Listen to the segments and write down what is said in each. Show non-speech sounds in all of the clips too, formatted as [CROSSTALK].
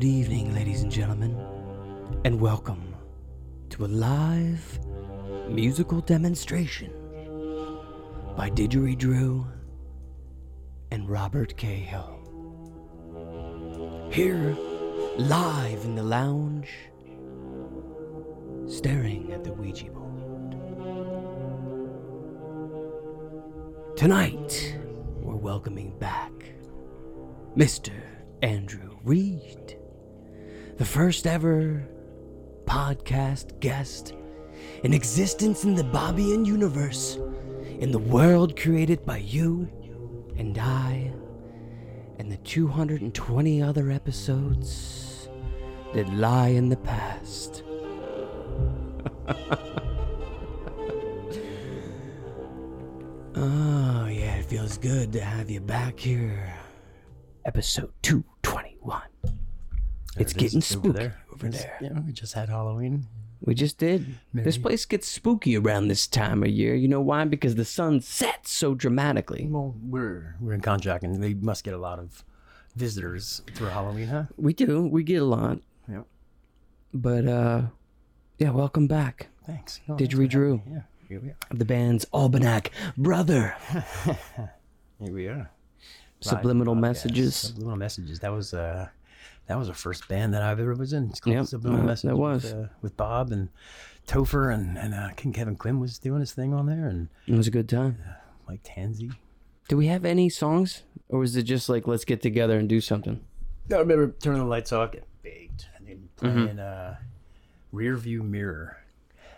Good evening, ladies and gentlemen, and welcome to a live musical demonstration by Didgeridoo and Robert Cahill. Here, live in the lounge, staring at the Ouija board. Tonight, we're welcoming back Mr. Andrew Reid, the first ever podcast guest in existence in the Bobbian universe, in the world created by you and I, and the 220 other episodes that lie in the past. [LAUGHS] oh, yeah, it feels good to have you back here. Episode 221. It's it getting spooky over It's- there. Yeah, we just had Halloween. We just did. This place gets spooky around this time of year. You know why? Because the sun sets so dramatically. Well, we're we're in Conjac, and they must get a lot of visitors for Halloween, huh? We do. We get a lot. Yeah. But uh yeah, welcome back. Thanks. No, Didgeridoo. thanks me. Yeah, here we are. The band's Albannach Brother. [LAUGHS] Here we are. Subliminal podcast. messages. Subliminal messages. That was uh, that was the first band that I've ever was in. It's called Yep, Subliminal uh, Messages. that was. with, uh, with Bob and Topher and and uh, King Kevin Quinn was doing his thing on there, and It was a good time. Mike Tansey. Do we have any songs? Or was it just like let's get together and do something? I remember turning the lights off, getting baked, and then Mm-hmm. playing uh, Rear View Mirror.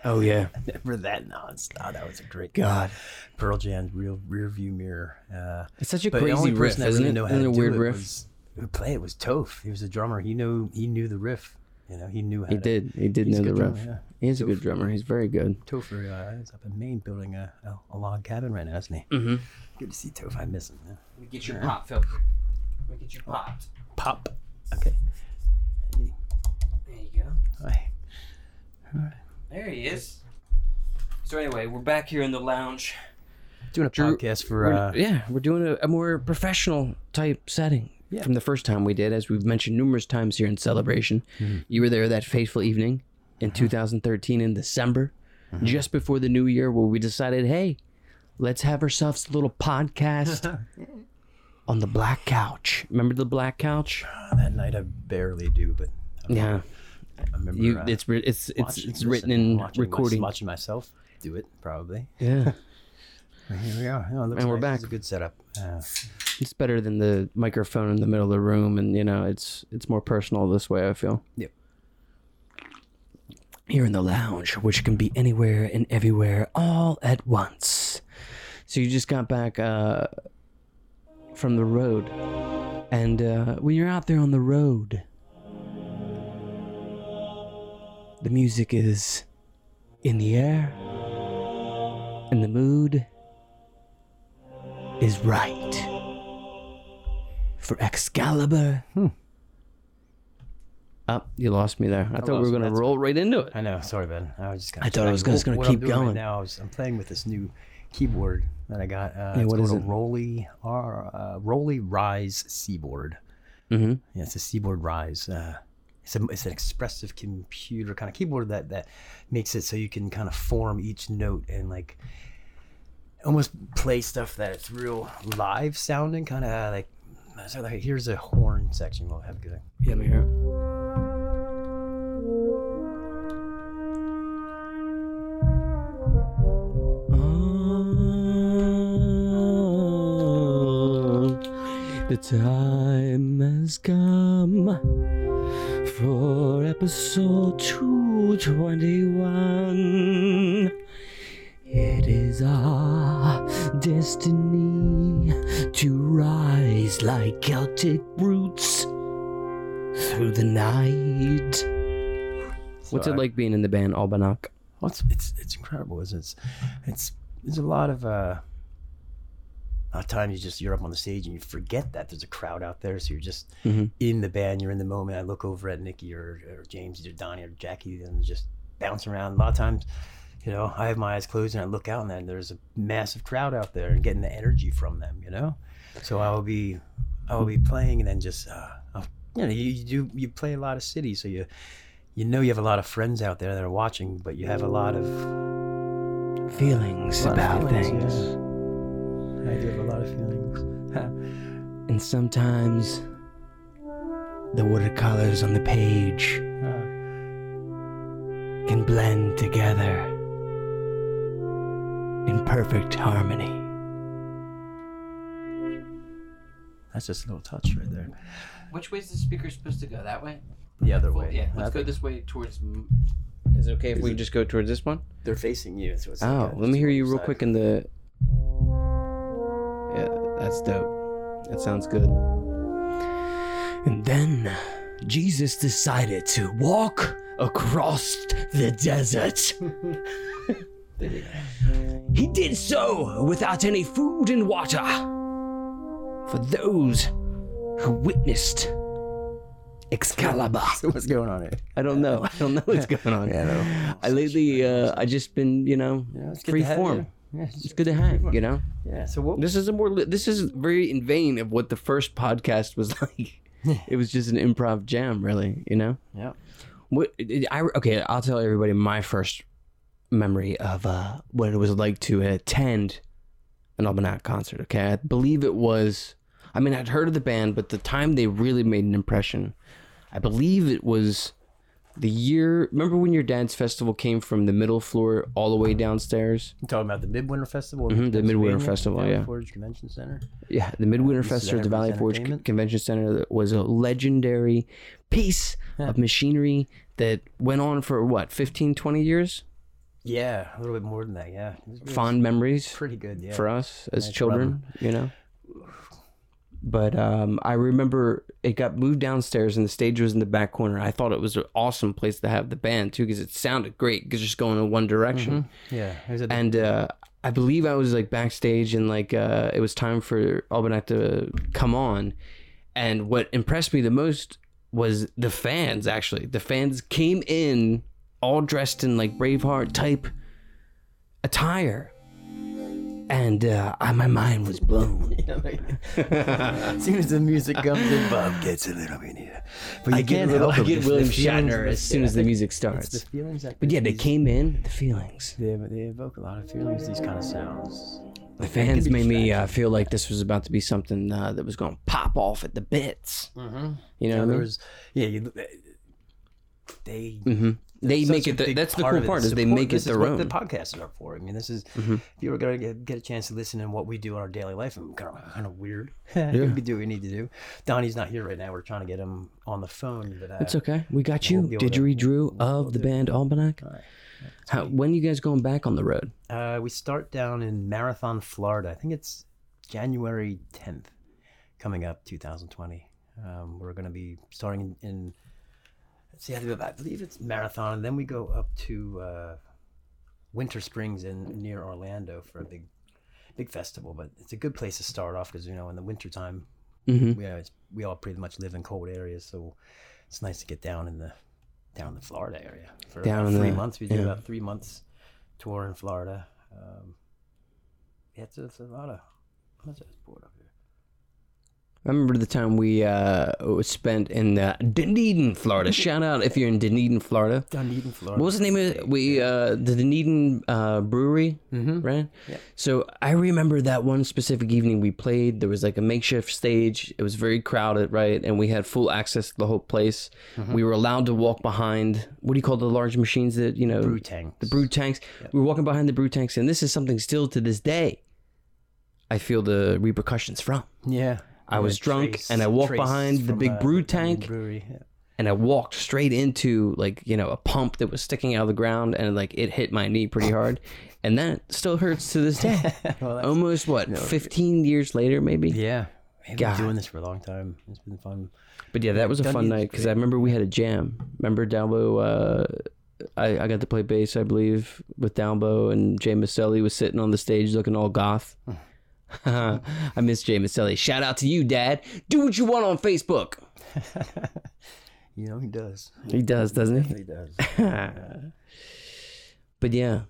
Oh yeah. [LAUGHS] Remember that nonstop? That was a great God. Pearl Jam's real Rear View Mirror. Uh, It's such a crazy riff, isn't really it? know how to a do weird it riff? was who played it was Toph. He was a drummer. He knew he knew the riff. You know, he knew how He to, did. He did know the riff. drummer, He is a good drummer. He's very good. Topher uh, is up in Maine building a, a, a log cabin right now, isn't he? Mm-hmm. Good to see Toph. I miss him. Yeah. Let me get your pop filter. Let me get your popped. Pop. Okay. Hey. There you go. Hi. All right. There he is. So anyway, we're back here in the lounge. Doing a podcast for We're- uh, yeah, we're doing a, a more professional type setting Yeah. from the first time we did, as we've mentioned numerous times here in celebration. Mm-hmm. You were there that fateful evening in 2013 in December, Mm-hmm. just before the new year, where we decided, hey, let's have ourselves a little podcast [LAUGHS] on the black couch. Remember the black couch? that night. I barely do, but I Yeah, remember. you. uh, It's it's it's watching- it's written in watching, recording. Watching myself do it, probably. Yeah, [LAUGHS] here we are. Oh, And we're nice. It's back. a good setup. Uh, it's better than the microphone in the middle of the room, and you know, it's it's more personal this way. I feel. Yep. Here in the lounge, which can be anywhere and everywhere all at once. So you just got back uh, from the road, and uh, when you're out there on the road, the music is in the air, and the mood is right for Excalibur. Hmm. Up, you lost me there. I thought we lost were you. gonna That's roll right into it. I know. Sorry, Ben. I was just. Kind I thought I was just gonna what keep I'm doing going. Right now, I was, I'm playing with this new keyboard that I got. Uh, Yeah, it's what is called it? a ROLI, R, uh, ROLI Rise Seaboard. Mm-hmm. Yeah, it's a Seaboard Rise. Uh, it's, a, it's an expressive computer kind of keyboard that that makes it so you can kind of form each note and like almost play stuff that it's real live sounding, kind of like. Uh, so here's a horn section. We'll have a good. Yeah, me here. Oh, ah, the time has come for episode 221. Rise like Celtic roots through the night. What's it I- like being in the band Albannach? Well, it's it's it's incredible. It's it's, it's there's a lot of uh, a lot of times you just you're up on the stage and you forget that there's a crowd out there, so you're just Mhm. in the band. You're in the moment. I look over at Nikki or, or James or Donnie or Jackie and just bounce around. A lot of times You know, I have my eyes closed and I look out and then there's a massive crowd out there and getting the energy from them. You know, so I will be, I will be playing and then just, uh, I'll, you know, you, you do you play a lot of cities, so you, you know, you have a lot of friends out there that are watching, but you have a lot of, Feelings lot of about feelings, things. I do have a lot of feelings. [LAUGHS] And sometimes the watercolors on the page Uh, can blend together in perfect harmony. That's just a little touch right there. Which way is the speaker supposed to go? That way? The other way. Yeah, let's go think this way towards. Is it okay if Is we it- just go towards this one? They're facing you. So it's Oh, let me hear you real side. quick in the. Yeah, that's dope. That sounds good. And then Jesus decided to walk across the desert. [LAUGHS] he did so without any food and water. For those who witnessed Excalibur. [LAUGHS] So what's going on here? I don't know. I don't know what's going on. [LAUGHS] Yeah, no. I lately, uh, I just been, you know, Yeah, it's good free to have form. you. Yeah, It's good to hang, you know. Yeah. So what? This is a more. li- This is very in vein of what the first podcast was [LAUGHS] like. it was just an improv jam, really. You know. Yeah. What I okay? I'll tell everybody my first memory of uh, what it was like to attend an Albannach concert. Okay, I believe it was. I mean, I'd heard of the band, but the time they really made an impression, I believe it was the year. Remember when your dance festival came from the middle floor all the way downstairs? You talking about the Midwinter Festival? Mhm, the Midwinter Festival, at yeah. Forge Convention Center. Yeah, the Midwinter Festival at the Valley Forge? Convention Center was a legendary piece of machinery that went on for what, 15, 20 years? Yeah, a little bit more than that. Yeah. It was, it was Fond memories Pretty good. Yeah. for us as Nice children, you know? But um, I remember it got moved downstairs and the stage was in the back corner. I thought it was an awesome place to have the band too because it sounded great because just going in one direction. Yeah. Was the- and uh, I believe I was like backstage and like uh, it was time for Albannach to come on. And what impressed me the most was the fans. Actually, the fans came in all dressed in like Braveheart type attire, and uh, I, my mind was blown. [LAUGHS] [LAUGHS] as soon as the music comes in, Bob gets a little bit here. But you I get, help I get William Shatner as soon as the music It's starts. the feelings that. But yeah, they came in, the feelings. They, they evoke a lot of feelings. These kind of sounds. The fans made me uh, feel like this was about to be something uh, that was going to pop off at the bits. Mm-hmm. You know Yeah, there was. Yeah, you, they. hmm They make it. The, that's the cool part is they make it their is own. What the podcasts are for. I mean, this is Mhm. if you were gonna get, get a chance to listen to what we do in our daily life, and kind of kind of weird. [LAUGHS] we do what we need to do. Donnie's not here right now. We're trying to get him on the phone, but uh, It's okay. We got you, We'll be able to- Didgeridoo of the band Albannach. all right. How, when are you guys going back on the road? Uh, we start down in Marathon, Florida. I think it's January 10th, coming up, 2020. Um, we're going to be starting in, in see, I believe- it's Marathon, and then we go up to uh, Winter Springs in near Orlando for a big, big festival. But it's a good place to start off because you know in the wintertime, Mm-hmm. we, it's, we all pretty much live in cold areas, so it's nice to get down in the down in the Florida area for Down about three the- months. We did yeah. about three months tour in Florida. Um, yeah, it's, it's a lot of. What's that board up here? I remember the time we uh, spent in uh, Dunedin, Florida. [LAUGHS] Shout out if you're in Dunedin, Florida. Dunedin, Florida. What was the name of it? We uh, the Dunedin uh, Brewery, Mm-hmm. right? Yeah. So I remember that one specific evening we played. There was like a makeshift stage. It was very crowded, right? And we had full access to the whole place. Mm-hmm. We were allowed to walk behind. What do you call the large machines that you know? Brew tanks. the brew tanks. We were walking behind the brew tanks, and this is something still to this day. I feel the repercussions from. Yeah. I was drunk, and I walked behind the big brew tank. Brewery. Yeah. and I walked straight into like you know a pump that was sticking out of the ground, and like it hit my knee pretty hard, and that still hurts to this day. [LAUGHS] well, Almost what, fifteen years later, maybe. yeah. We've been doing this for a long time. It's been fun. But yeah, that was a fun night because I remember we had a jam. Remember Dalbo? Uh, I I got to play bass, I believe, with Dalbo, and Jay Maselli was sitting on the stage looking all goth. [LAUGHS] I miss Jay Maselli. Shout out to you, Dad. Do what you want on Facebook. [LAUGHS] You know he does. He does, doesn't he? He does. [LAUGHS] But yeah,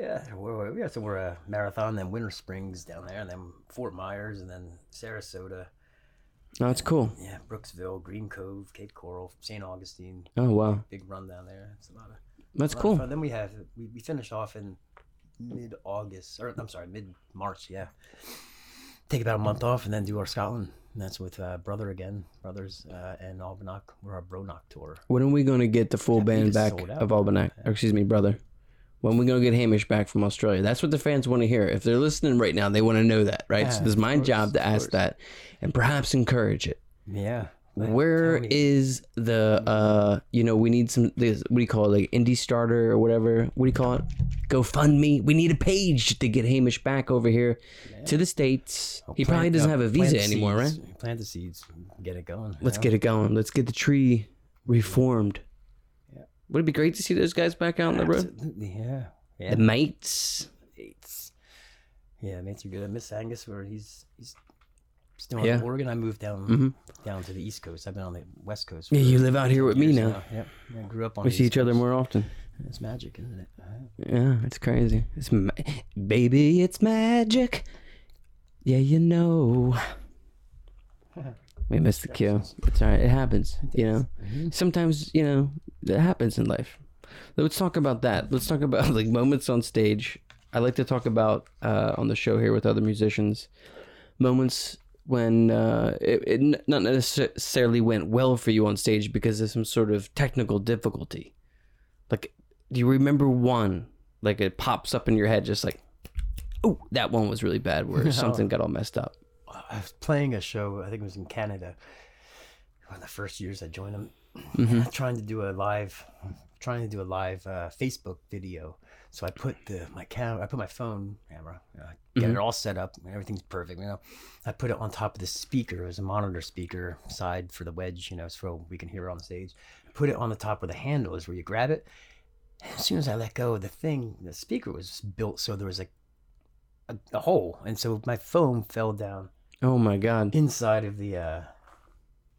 Yeah, we're, we got to we're a uh, marathon, then Winter Springs down there, and then Fort Myers, and then Sarasota. Oh, that's cool. Yeah, Brooksville, Green Cove, Cape Coral, St. Augustine. Oh wow, Big run down there. It's a lot of that's a lot of cool. fun. Then we have we, we finish off in mid August, or I'm sorry, mid March. Yeah, take about a month off, and then do our Scotland. And that's with uh, brother again, brothers, uh, and Albannach. We're our Bronock tour. When are we gonna get the full band back of Albannach? Or excuse me, brother. When are we gonna get Hamish back from Australia? That's what the fans want to hear. If they're listening right now, they want to know that, right? so it's my course, job to ask that, and perhaps encourage it. Yeah. Where Tony. the uh you know we need some this what do you call it like indie starter or whatever what do you call it GoFundMe we need a page to get Hamish back over here to the states he probably doesn't uh, have a visa anymore right. Plant the seeds, get it going. let's know? get it going let's get the tree reformed Yeah. would it be great to see those guys back out on the road Yeah. Yeah. the mates mates. Yeah, mates are good. I miss Angus where he's he's still Yeah. in Oregon. I moved down Mhm. down to the East Coast. I've been on the West Coast. yeah you live out here with me years now Yep. Yeah, I grew up on. we see each other more often It's magic, isn't it? Uh, Yeah, it's crazy. It's ma- baby, it's magic. Yeah, you know. [LAUGHS] We missed the cue. It's all right. It happens. You know. Sometimes you know it happens in life. Let's talk about that. Let's talk about [LAUGHS] like moments on stage. I like to talk about uh, on the show here with other musicians moments when uh, it, it not necessarily went well for you on stage because of some sort of technical difficulty. Like, do you remember one? Like it pops up in your head, just like, oh, that one was really bad, where [LAUGHS] something got all messed up. I was playing a show. I think it was in Canada. One of the first years I joined them, Mm-hmm. [LAUGHS] trying to do a live, trying to do a live uh, Facebook video. So I put the my camera, I put my phone camera, uh, get Mm-hmm. it all set up, and everything's perfect. You know, I put it on top of the speaker. It was a monitor speaker side for the wedge. You know, so we can hear it on the stage. Put it on the top where the handle is, where you grab it. And as soon as I let go, the thing, the speaker was built so there was like a, a hole, and so my phone fell down Oh my god! inside of the uh,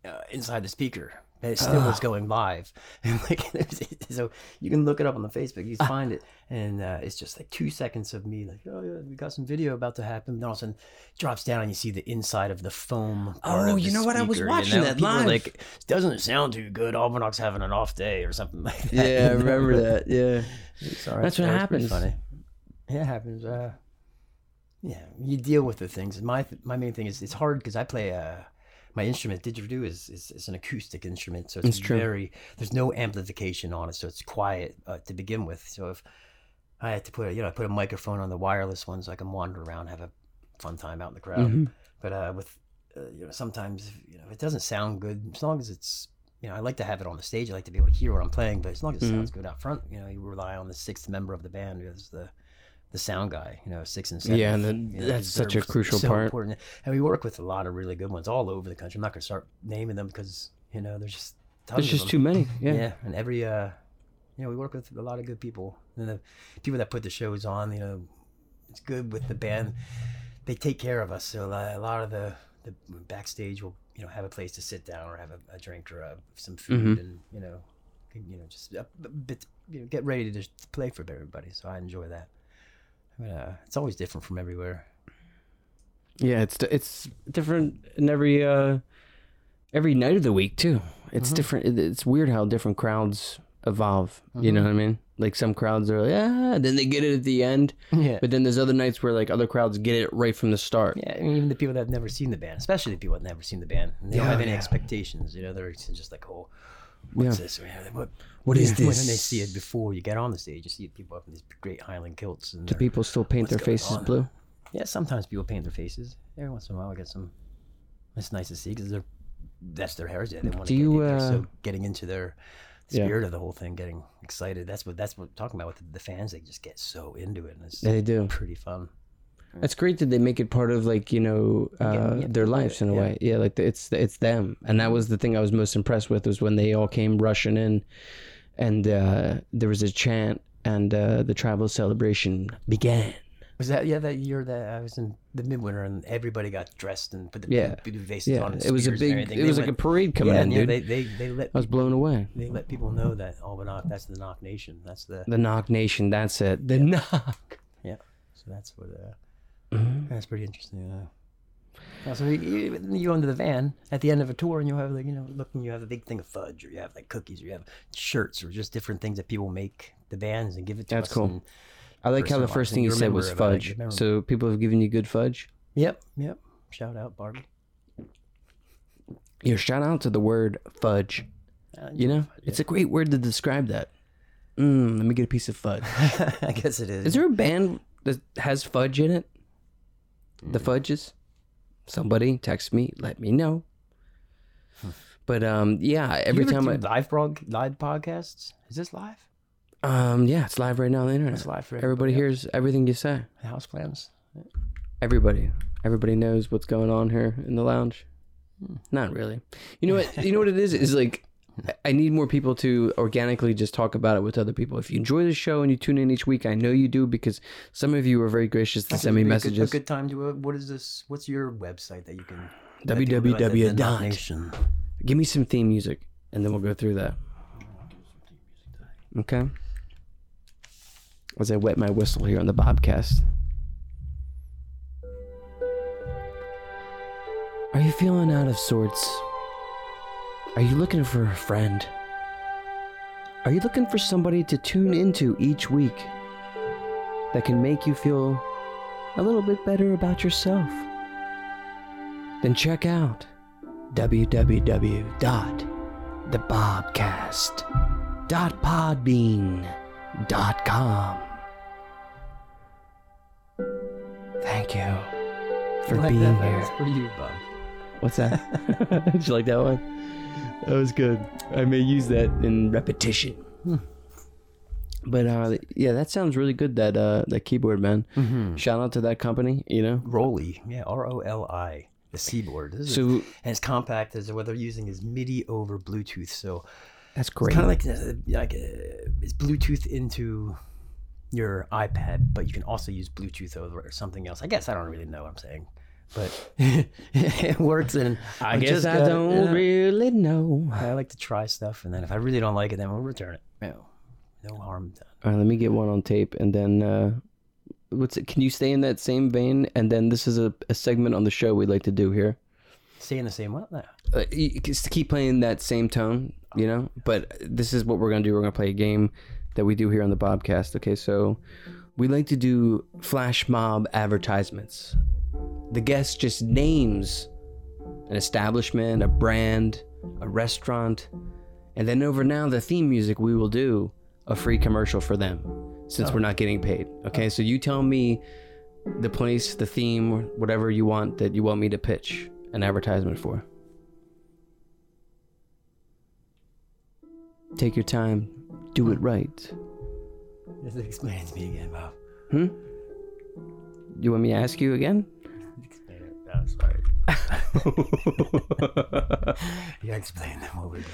uh inside the speaker and it still was going live [LAUGHS] and like [LAUGHS] so you can look it up on the facebook you find it and uh, it's just like two seconds of me like oh yeah we got some video about to happen then all of a sudden it drops down and you see the inside of the foam Oh, you know what? I was watching that People live. like doesn't sound too good Albannach's having an off day or something like that Yeah, I [LAUGHS] remember that. Yeah, Sorry, That's what that happens. Funny. Yeah, it happens. Uh, yeah, you deal with the things. My my main thing is it's hard because I play uh, my instrument didgeridoo is, is is an acoustic instrument, so it's, It's very there's no amplification on it, so it's quiet uh, to begin with. So if I had to put a, you know I put a microphone on the wireless one so I can wander around, have a fun time out in the crowd. Mm-hmm. But uh, with uh, you know sometimes you know it doesn't sound good as long as it's you know I like to have it on the stage. I like to be able to hear what I'm playing, but as long as it Mm-hmm. sounds good out front, you know you rely on the sixth member of the band as the the sound guy. You know six and seven. Yeah, and then that's such a crucial part. Important. And we work with a lot of really good ones all over the country. I'm not going to start naming them because you know there's just tons there's just them. too many. Yeah. Yeah, and every uh, you know, we work with a lot of good people, and the people that put the shows on, you know, it's good with the band. They take care of us, so a lot of the the backstage will, you know, have a place to sit down or have a, a drink or uh some food, Mm-hmm. and you know, you know, just a, a bit, you know, get ready to just play for everybody. So I enjoy that. But, uh, it's always different from everywhere. Yeah, it's it's different in every uh every night of the week too. It's different. It's weird how different crowds evolve. You know what I mean? Like some crowds are like, yeah, then they get it at the end. Yeah. But then there's other nights where like other crowds get it right from the start. Yeah, I mean, even the people that have never seen the band, especially the people that have never seen the band, and they don't Yeah, have any yeah. expectations. You know, they're just like, "Oh, what's Yeah. this? What, What is When they see it before you get on the stage, you see people up in these great Highland kilts. And Do people still paint their faces on? blue? yeah, sometimes people paint their faces. Every once in a while, I get some. It's nice to see because they're that's their heritage. They want Do to get, you, they're uh, so getting into their Yeah. spirit of the whole thing, getting excited. That's what that's what we're talking about with the, the fans. They just get so into it, and it's Yeah, they do. pretty fun. It's great that they make it part of like you know uh, yeah, their lives in a yeah. way. Yeah, like it's it's them, and that was the thing I was most impressed with was when they all came rushing in, and uh, there was a chant, and uh, the tribal celebration began. Was that yeah that year that I was in the midwinter and everybody got dressed and put the Yeah. big, faces Yeah, on. And it was a big. It They was like a parade coming yeah, in, yeah, dude. They, they they let I was blown away. they let people know that Albannach that's the Knock Nation. That's the The Knock Nation. That's it. The Knock. yeah. So that's what uh, Mhm. that's pretty interesting. Yeah, so you, you, go into the van at the end of a tour and you have like you know looking, you have a big thing of fudge or you have like cookies or you have shirts or just different things that people make the bands and give it to That's us. cool. I like how the first thing you said was it, fudge. So people have given you good fudge. Yep, yep. Shout out Barbie. Your shout out to the word fudge. Uh, You know, it's a great word to describe that. Mm, let me get a piece of fudge. [LAUGHS] I guess it is. Is there a band that has fudge in it? Mm. The fudges? Somebody text me, let me know. [LAUGHS] But um, yeah, every time I live prog- live podcasts. Is this live? um, yeah, it's live right now on the internet. It's live for Everybody hears everything you say. House plans. Everybody, everybody knows what's going on here in the lounge. Not really. You know what? You know what it is? Is like I- need more people to organically just talk about it with other people. If you enjoy the show and you tune in each week, I know you do because some of you are very gracious to send me a good- messages. A good, time to. Uh, what is this? What's your website that you can? www. people know that the dot- Nation. Give me some theme music, and then we'll go through that. Okay. As I wet my whistle here on the Bobcast. Are you feeling out of sorts? Are you looking for a friend? Are you looking for somebody to tune into each week that can make you feel a little bit better about yourself? Then check out www.thebobcast.podbean.com. Thank you for Like being that, here. For you, Bob. What's that? [LAUGHS] [LAUGHS] Did you like that one? That was good. I may use that in repetition. Hmm. But uh, yeah, that sounds really good. That uh, that keyboard man. Mm-hmm. Shout out to that company. You know. ROLI, yeah, R O L I, the is So and it's compact. As what they're using is MIDI over Bluetooth, so that's great. kind of like uh, like uh, it's Bluetooth into your iPad, but you can also use Bluetooth over something else. I guess I don't really know what I'm saying, but [LAUGHS] it works. And I I'm guess just I got- don't yeah. really know. I like to try stuff, and then if I really don't like it, then we'll return it. No, no harm done. All right, let me get one on tape, and then uh, what's it? Can you stay in that same vein? And then this is a, a segment on the show we'd like to do here. Stay in the same one. No. uh, you just keep playing that same tone, you know. But this is what we're gonna do. We're gonna play a game that we do here on the Bobcast. Okay, so we like to do flash mob advertisements. The guest just names an establishment, a brand, a restaurant, and then over now the theme music we will do a free commercial for them since we're not getting paid. Okay, so you tell me the place, the theme, whatever you want that you want me to pitch an advertisement for. Take your time, do it right. Just explain it to me again, Bob. Hmm? You want me to ask you again? Explain it. I'm sorry. [LAUGHS] Yeah, explain them what we're doing.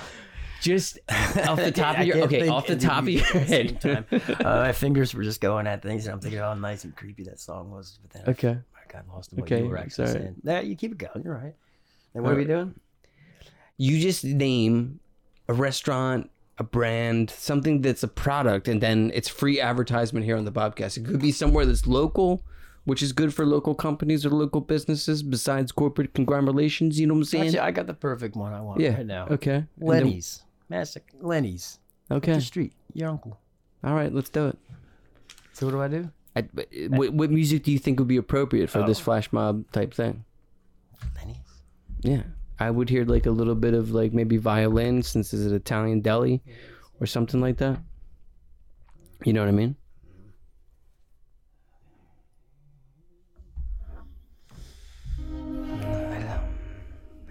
Just off the top of your can't okay, off the top of your at the same head. time. [LAUGHS] Uh, my fingers were just going at things, and I'm thinking, how nice and creepy that song was. But then I- Okay. I got lost in what Okay, you were actually sorry. saying. Yeah, you keep it going. You're right. And what are we doing? You just name a restaurant, a brand, something that's a product, and then it's free advertisement here on the podcast. It could be somewhere that's local, which is good for local companies or local businesses besides corporate conglomerations. You know what I'm saying? Actually, I got the perfect one I want yeah. right now. Okay. Lenny's. Massic Lenny's. Okay. The street. Your uncle. All right. Let's do it. So what do I do? I, what, what music do you think would be appropriate for this Oh. flash mob type thing? Lenny's. Yeah, I would hear like a little bit of like maybe violin since it's an Italian deli or something like that. You know what I mean?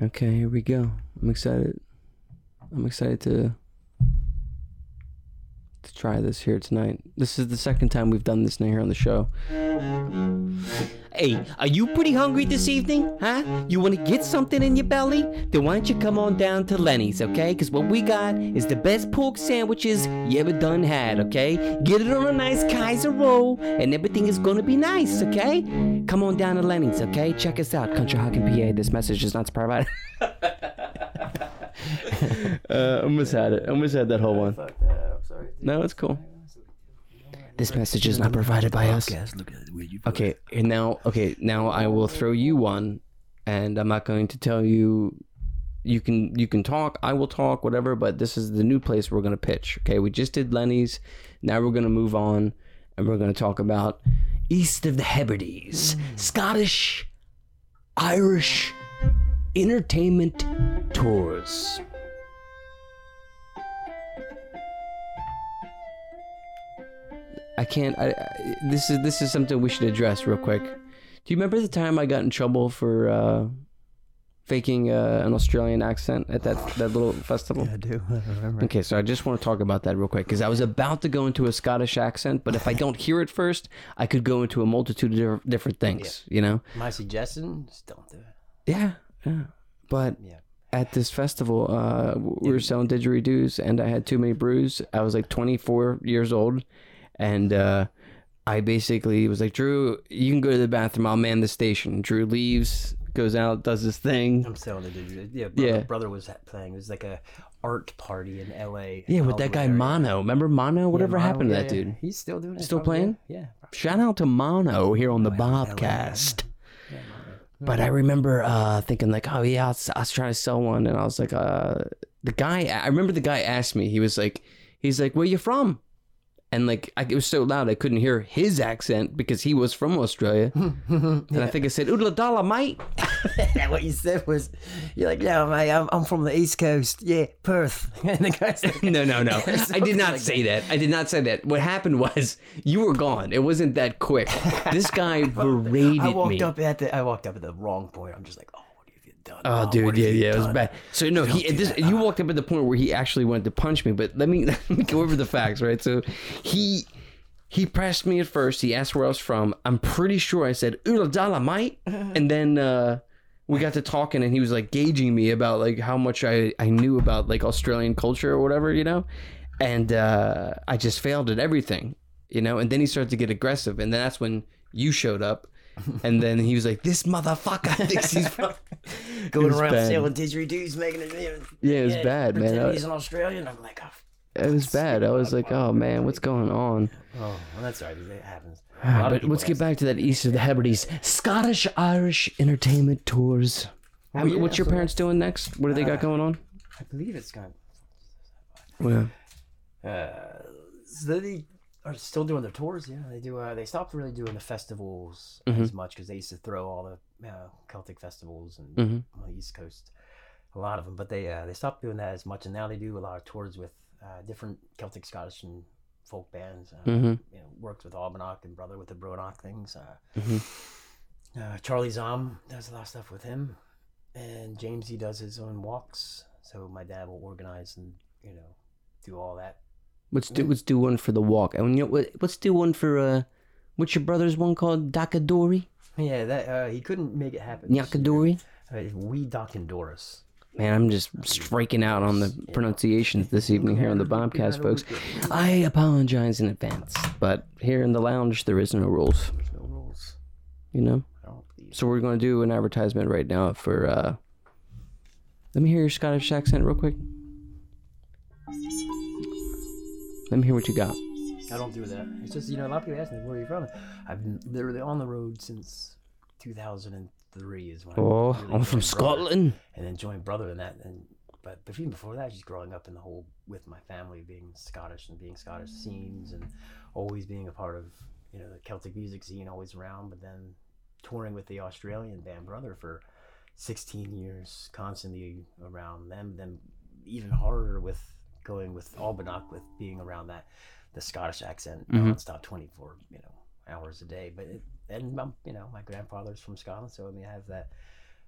Okay, here we go. I'm excited. I'm excited to to try this here tonight. This is the second time we've done this now here on the show. Hey, are you pretty hungry this evening? Huh? You want to get something in your belly? Then why don't you come on down to Lenny's, okay? Because what we got is the best pork sandwiches you ever done had, okay? Get it on a nice Kaiser roll, and everything is gonna be nice, okay? Come on down to Lenny's, okay? Check us out, Conshohocken PA. This message is not provided. [LAUGHS] [LAUGHS] uh, I almost had it. I almost had that whole one. Fuck that. I'm sorry. No, it's cool. This message is not provided by us. Look at where you Okay, and now, okay, now I will throw you one, and I'm not going to tell you. You can you can talk. I will talk, whatever. But this is the new place we're gonna pitch. Okay, we just did Lenny's. Now we're gonna move on, and we're gonna talk about East of the Hebrides, mm. Scottish, Irish entertainment tours. I can't. I, I, this is this is something we should address real quick. Do you remember the time I got in trouble for uh, faking uh, an Australian accent at that that little festival? I do. [LAUGHS] I remember. Okay, so I just want to talk about that real quick because I was about to go into a Scottish accent, but if I don't hear it first, I could go into a multitude of different- different things. You know? My suggestion: just don't do it. Yeah, yeah. But Yeah. at this festival, uh, we were selling didgeridoos, and I had too many brews. I was like 24 years old, and uh, I basically was like, Drew, you can go to the bathroom. I'll man the station. Drew leaves, goes out, does his thing. I'm selling it. dude. Yeah, brother, Yeah. brother was playing. It was like a art party in L.A. Yeah, with that guy Mono. Remember Mono? Whatever happened to that dude? He's still doing it. Still probably, playing? Yeah. Shout out to Mono here on the Bobcast. But I remember uh, thinking like, oh yeah, I was, I was trying to sell one, and I was like, uh, the guy. I remember the guy asked me. He was like, he's like, where you from? And like, I, it was so loud I couldn't hear his accent because he was from Australia. [LAUGHS] And I think I said, "Oodla dollar, mate." [LAUGHS] What you said was, you're like, no, mate, I'm, I'm from the East Coast. Yeah, Perth. [LAUGHS] And the guy's like, no, no, no. I did not say that. I did not say that. What happened was you were gone. It wasn't that quick. This guy berated me. I walked me. up at the, I walked up at the wrong point. I'm just like, oh, what have you done? Oh, dude, have yeah, yeah, it was bad. So no, he this, that, you walked up at the point where he actually wanted to punch me. But let me, [LAUGHS] let me go over the facts, right? So he he pressed me at first. He asked where I was from. I'm pretty sure I said "Ula dala, mate," [LAUGHS] and then uh, we got to talking, and he was like gauging me about like how much I I knew about like Australian culture or whatever, you know. And uh, I just failed at everything, you know. And then he started to get aggressive, and then that's when you showed up. And then he was like, "This motherfucker [LAUGHS] thinks he's [LAUGHS] from." Going was around bad. selling didgeridoos, making it. You know, Yeah, it was bad, man. pretending I- he's an Australian. I'm like, oh, It was bad. I was like, oh man, what's going on? oh well, that's all right. It happens. A [SIGHS] lot of But people let's get back to that East of the Hebrides Scottish Irish entertainment tours. How- yeah, what's your parents doing next? What do they got going on? I believe it's of. Uh, so they are still doing their tours. Yeah, they do. Uh, they stopped really doing the festivals Mm-hmm. as much because they used to throw all the uh, Celtic festivals and Mhm. on the East Coast, a lot of them. But they uh, they stopped doing that as much, and now they do a lot of tours with uh, different Celtic, Scottish, and folk bands. Uh, Mhm. You know, worked with Albannach and brother with the Bronock things. Uh, Charlie Zom does a lot of stuff with him, and James he does his own walks. So my dad will organize and you know do all that. Let's do let's do one for the walk. And you know what? Let's do one for uh, what's your brother's one called? Dakadori, Yeah, that uh, he couldn't make it happen. Nyakadori. Uh, we Dockendorus. Man, I'm just striking out on the pronunciations this evening here on the Bobcast, folks. I apologize in advance, but here in the lounge there is no rules. No rules. You know. I don't believe. So we're going to do an advertisement right now for. uh Let me hear your Scottish accent real quick. Let me hear what you got. I don't do that. It's just you know a lot of people ask me where are you from. I've been literally on the road since 2003 is when. I Oh, really I'm from joined Brother. Scotland. and then joined brother in that and but but even before that just growing up in the whole with my family being scottish and being scottish scenes and always being a part of you know the celtic music scene always around but then touring with the australian band brother for 16 years constantly around them then even harder with going with albannach with being around that the scottish accent Mhm. nonstop 24 you know hours a day but it, and um, you know my grandfather's from scotland so i mean i have that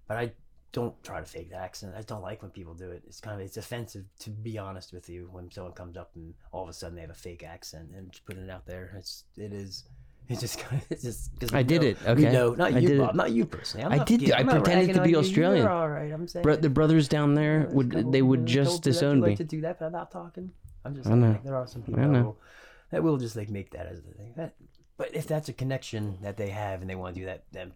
but i don't try to fake the accent. I don't like when people do it. It's kind of it's offensive to be honest with you when someone comes up and all of a sudden they have a fake accent and just putting it out there. It's it is [LAUGHS] It's just kind of, it's just. 'cause I did know- it, okay. know, not I you, it. Bob, not you personally. I'm I did- getting- I I'm pretended to be you. Australian. You're all right. I'm saying. Bro, the brothers down there would couple they would just told me that disown me. Like to do that, but I'm not talking. I'm just I know. like, there are some people I that know. will, that will just like make that as the thing. That, but if that's a connection that they have and they want to do that, then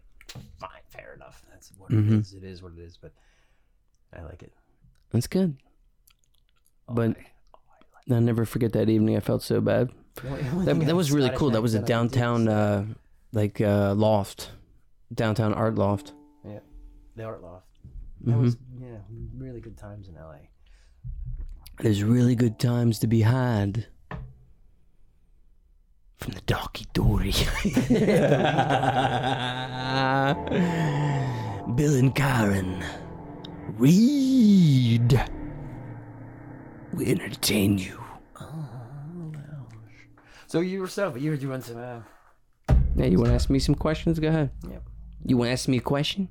fine, fair enough. That's what Mhm. it is. It is what it is. But I like it. That's good. But I'll never forget that evening. I felt so bad. That, that was really cool. That was a downtown, uh, like uh, loft, downtown art loft. Yeah, the art loft. That hmm was yeah, really good times in LA. There's really good times to be had from the Darky Dory. [LAUGHS] Bill and Karen, Reid. We entertain you. So you yourself, you were doing some. Uh, Yeah, you want to ask me some questions? Go ahead. Yep. You want to ask me a question?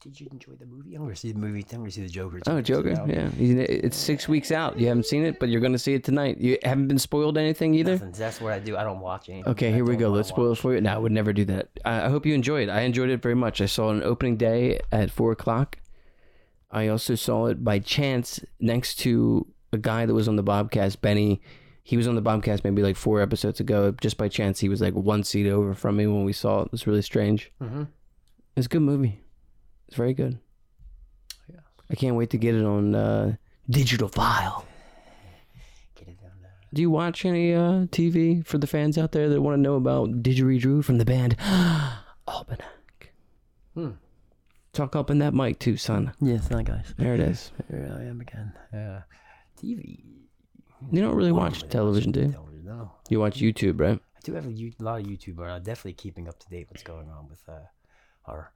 did you enjoy the movie? I'm gonna see the movie. I'm gonna see the Joker. Oh, Joker. Yeah, it's six weeks out. You haven't seen it, but you're going to see it tonight. You haven't been spoiled anything either. Nothing. That's what I do. I don't watch anything. Okay, I here we go. Let's spoil it for you. No, I would never do that. I, I hope you enjoy it. I enjoyed it very much. I saw it on opening day at four o'clock. I also saw it by chance next to a guy that was on the Bobcast, Benny. He was on the Bobcast maybe like four episodes ago. Just by chance, he was like one seat over from me when we saw it. It was really strange. Mhm. It's a good movie. It's very good. Yeah. I can't wait to get it on uh, digital file. [SIGHS] Get it down there. Do you watch any uh, TV for the fans out there that want to know about Didgeridoo from the band [GASPS] Albannach? Hmm. Talk up in that mic too, son. Yes, that guys. There it is. Here I am again. Yeah. TV. You don't really watch television, do you? Television, no. You watch YouTube, right? I do have a, lot of YouTube, and I'm definitely keeping up to date what's going on with uh, our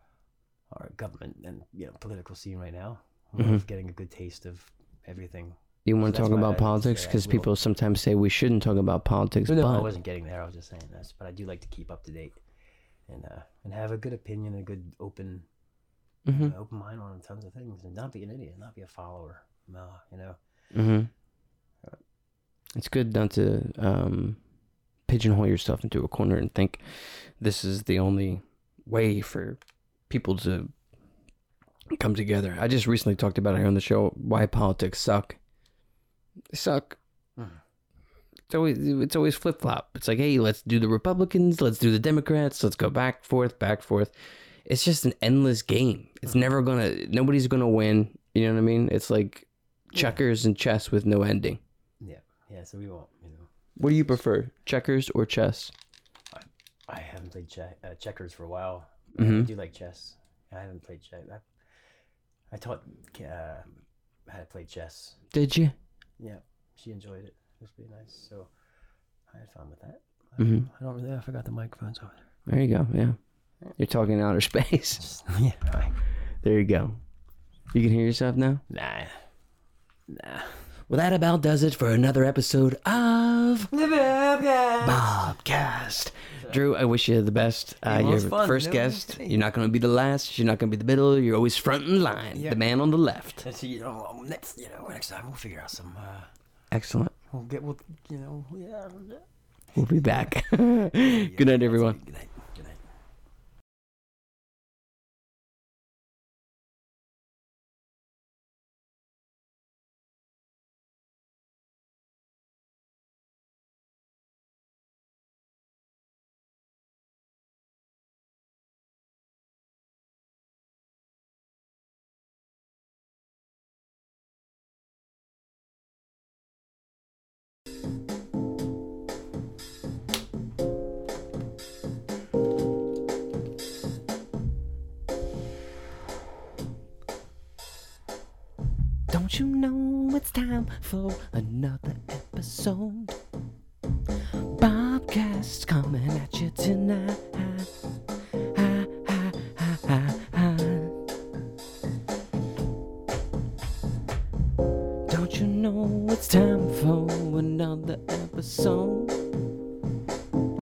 our government and you know political scene right now. I'm Mhm. getting a good taste of everything. You want So to talk about I politics? Because people sometimes say we shouldn't talk about politics, No, I but wasn't getting there. I was just saying this, but I do like to keep up to date and uh, and have a good opinion, a good open Mhm. uh, open mind on tons of things, and not be an idiot, not be a follower. No, you know. Hmm it's good not to um, pigeonhole yourself into a corner and think this is the only way for people to come together. I just recently talked about it here on the show why politics suck. They suck. Mhm. It's always it's always flip flop. It's like, hey, let's do the Republicans, let's do the Democrats, let's go back forth, back forth. It's just an endless game. It's never gonna. Nobody's gonna win. You know what I mean? It's like. Checkers and chess with no ending. Yeah, yeah. So we won't, you know. What do you prefer, checkers or chess? I haven't played che- uh, checkers for a while. Mhm. I do like chess. I haven't played chess. I, I taught uh, how to play chess. Did you? Yeah, she enjoyed it. It was pretty nice. So I had fun with that. Mhm. I don't really. I forgot the microphones over There There you go. Yeah, you're talking outer [LAUGHS] space. there. [LAUGHS] yeah. Right. There you go. You can hear yourself now. Nah. Nah. [SIGHS] Well, that about does it for another episode of the Bobcast. Drew, I wish you the best. Uh, Yeah, you're fun, first guest. You're not going to be the last. You're not going to be the middle. You're always front in line. Yeah. The man on the left. And so you know, next you know next time we'll figure out some. Uh, Excellent. we'll get we'll you know yeah. We'll be back. [LAUGHS] Good night, everyone. Good night. You know it's time for another episode? Bobcast coming at you tonight.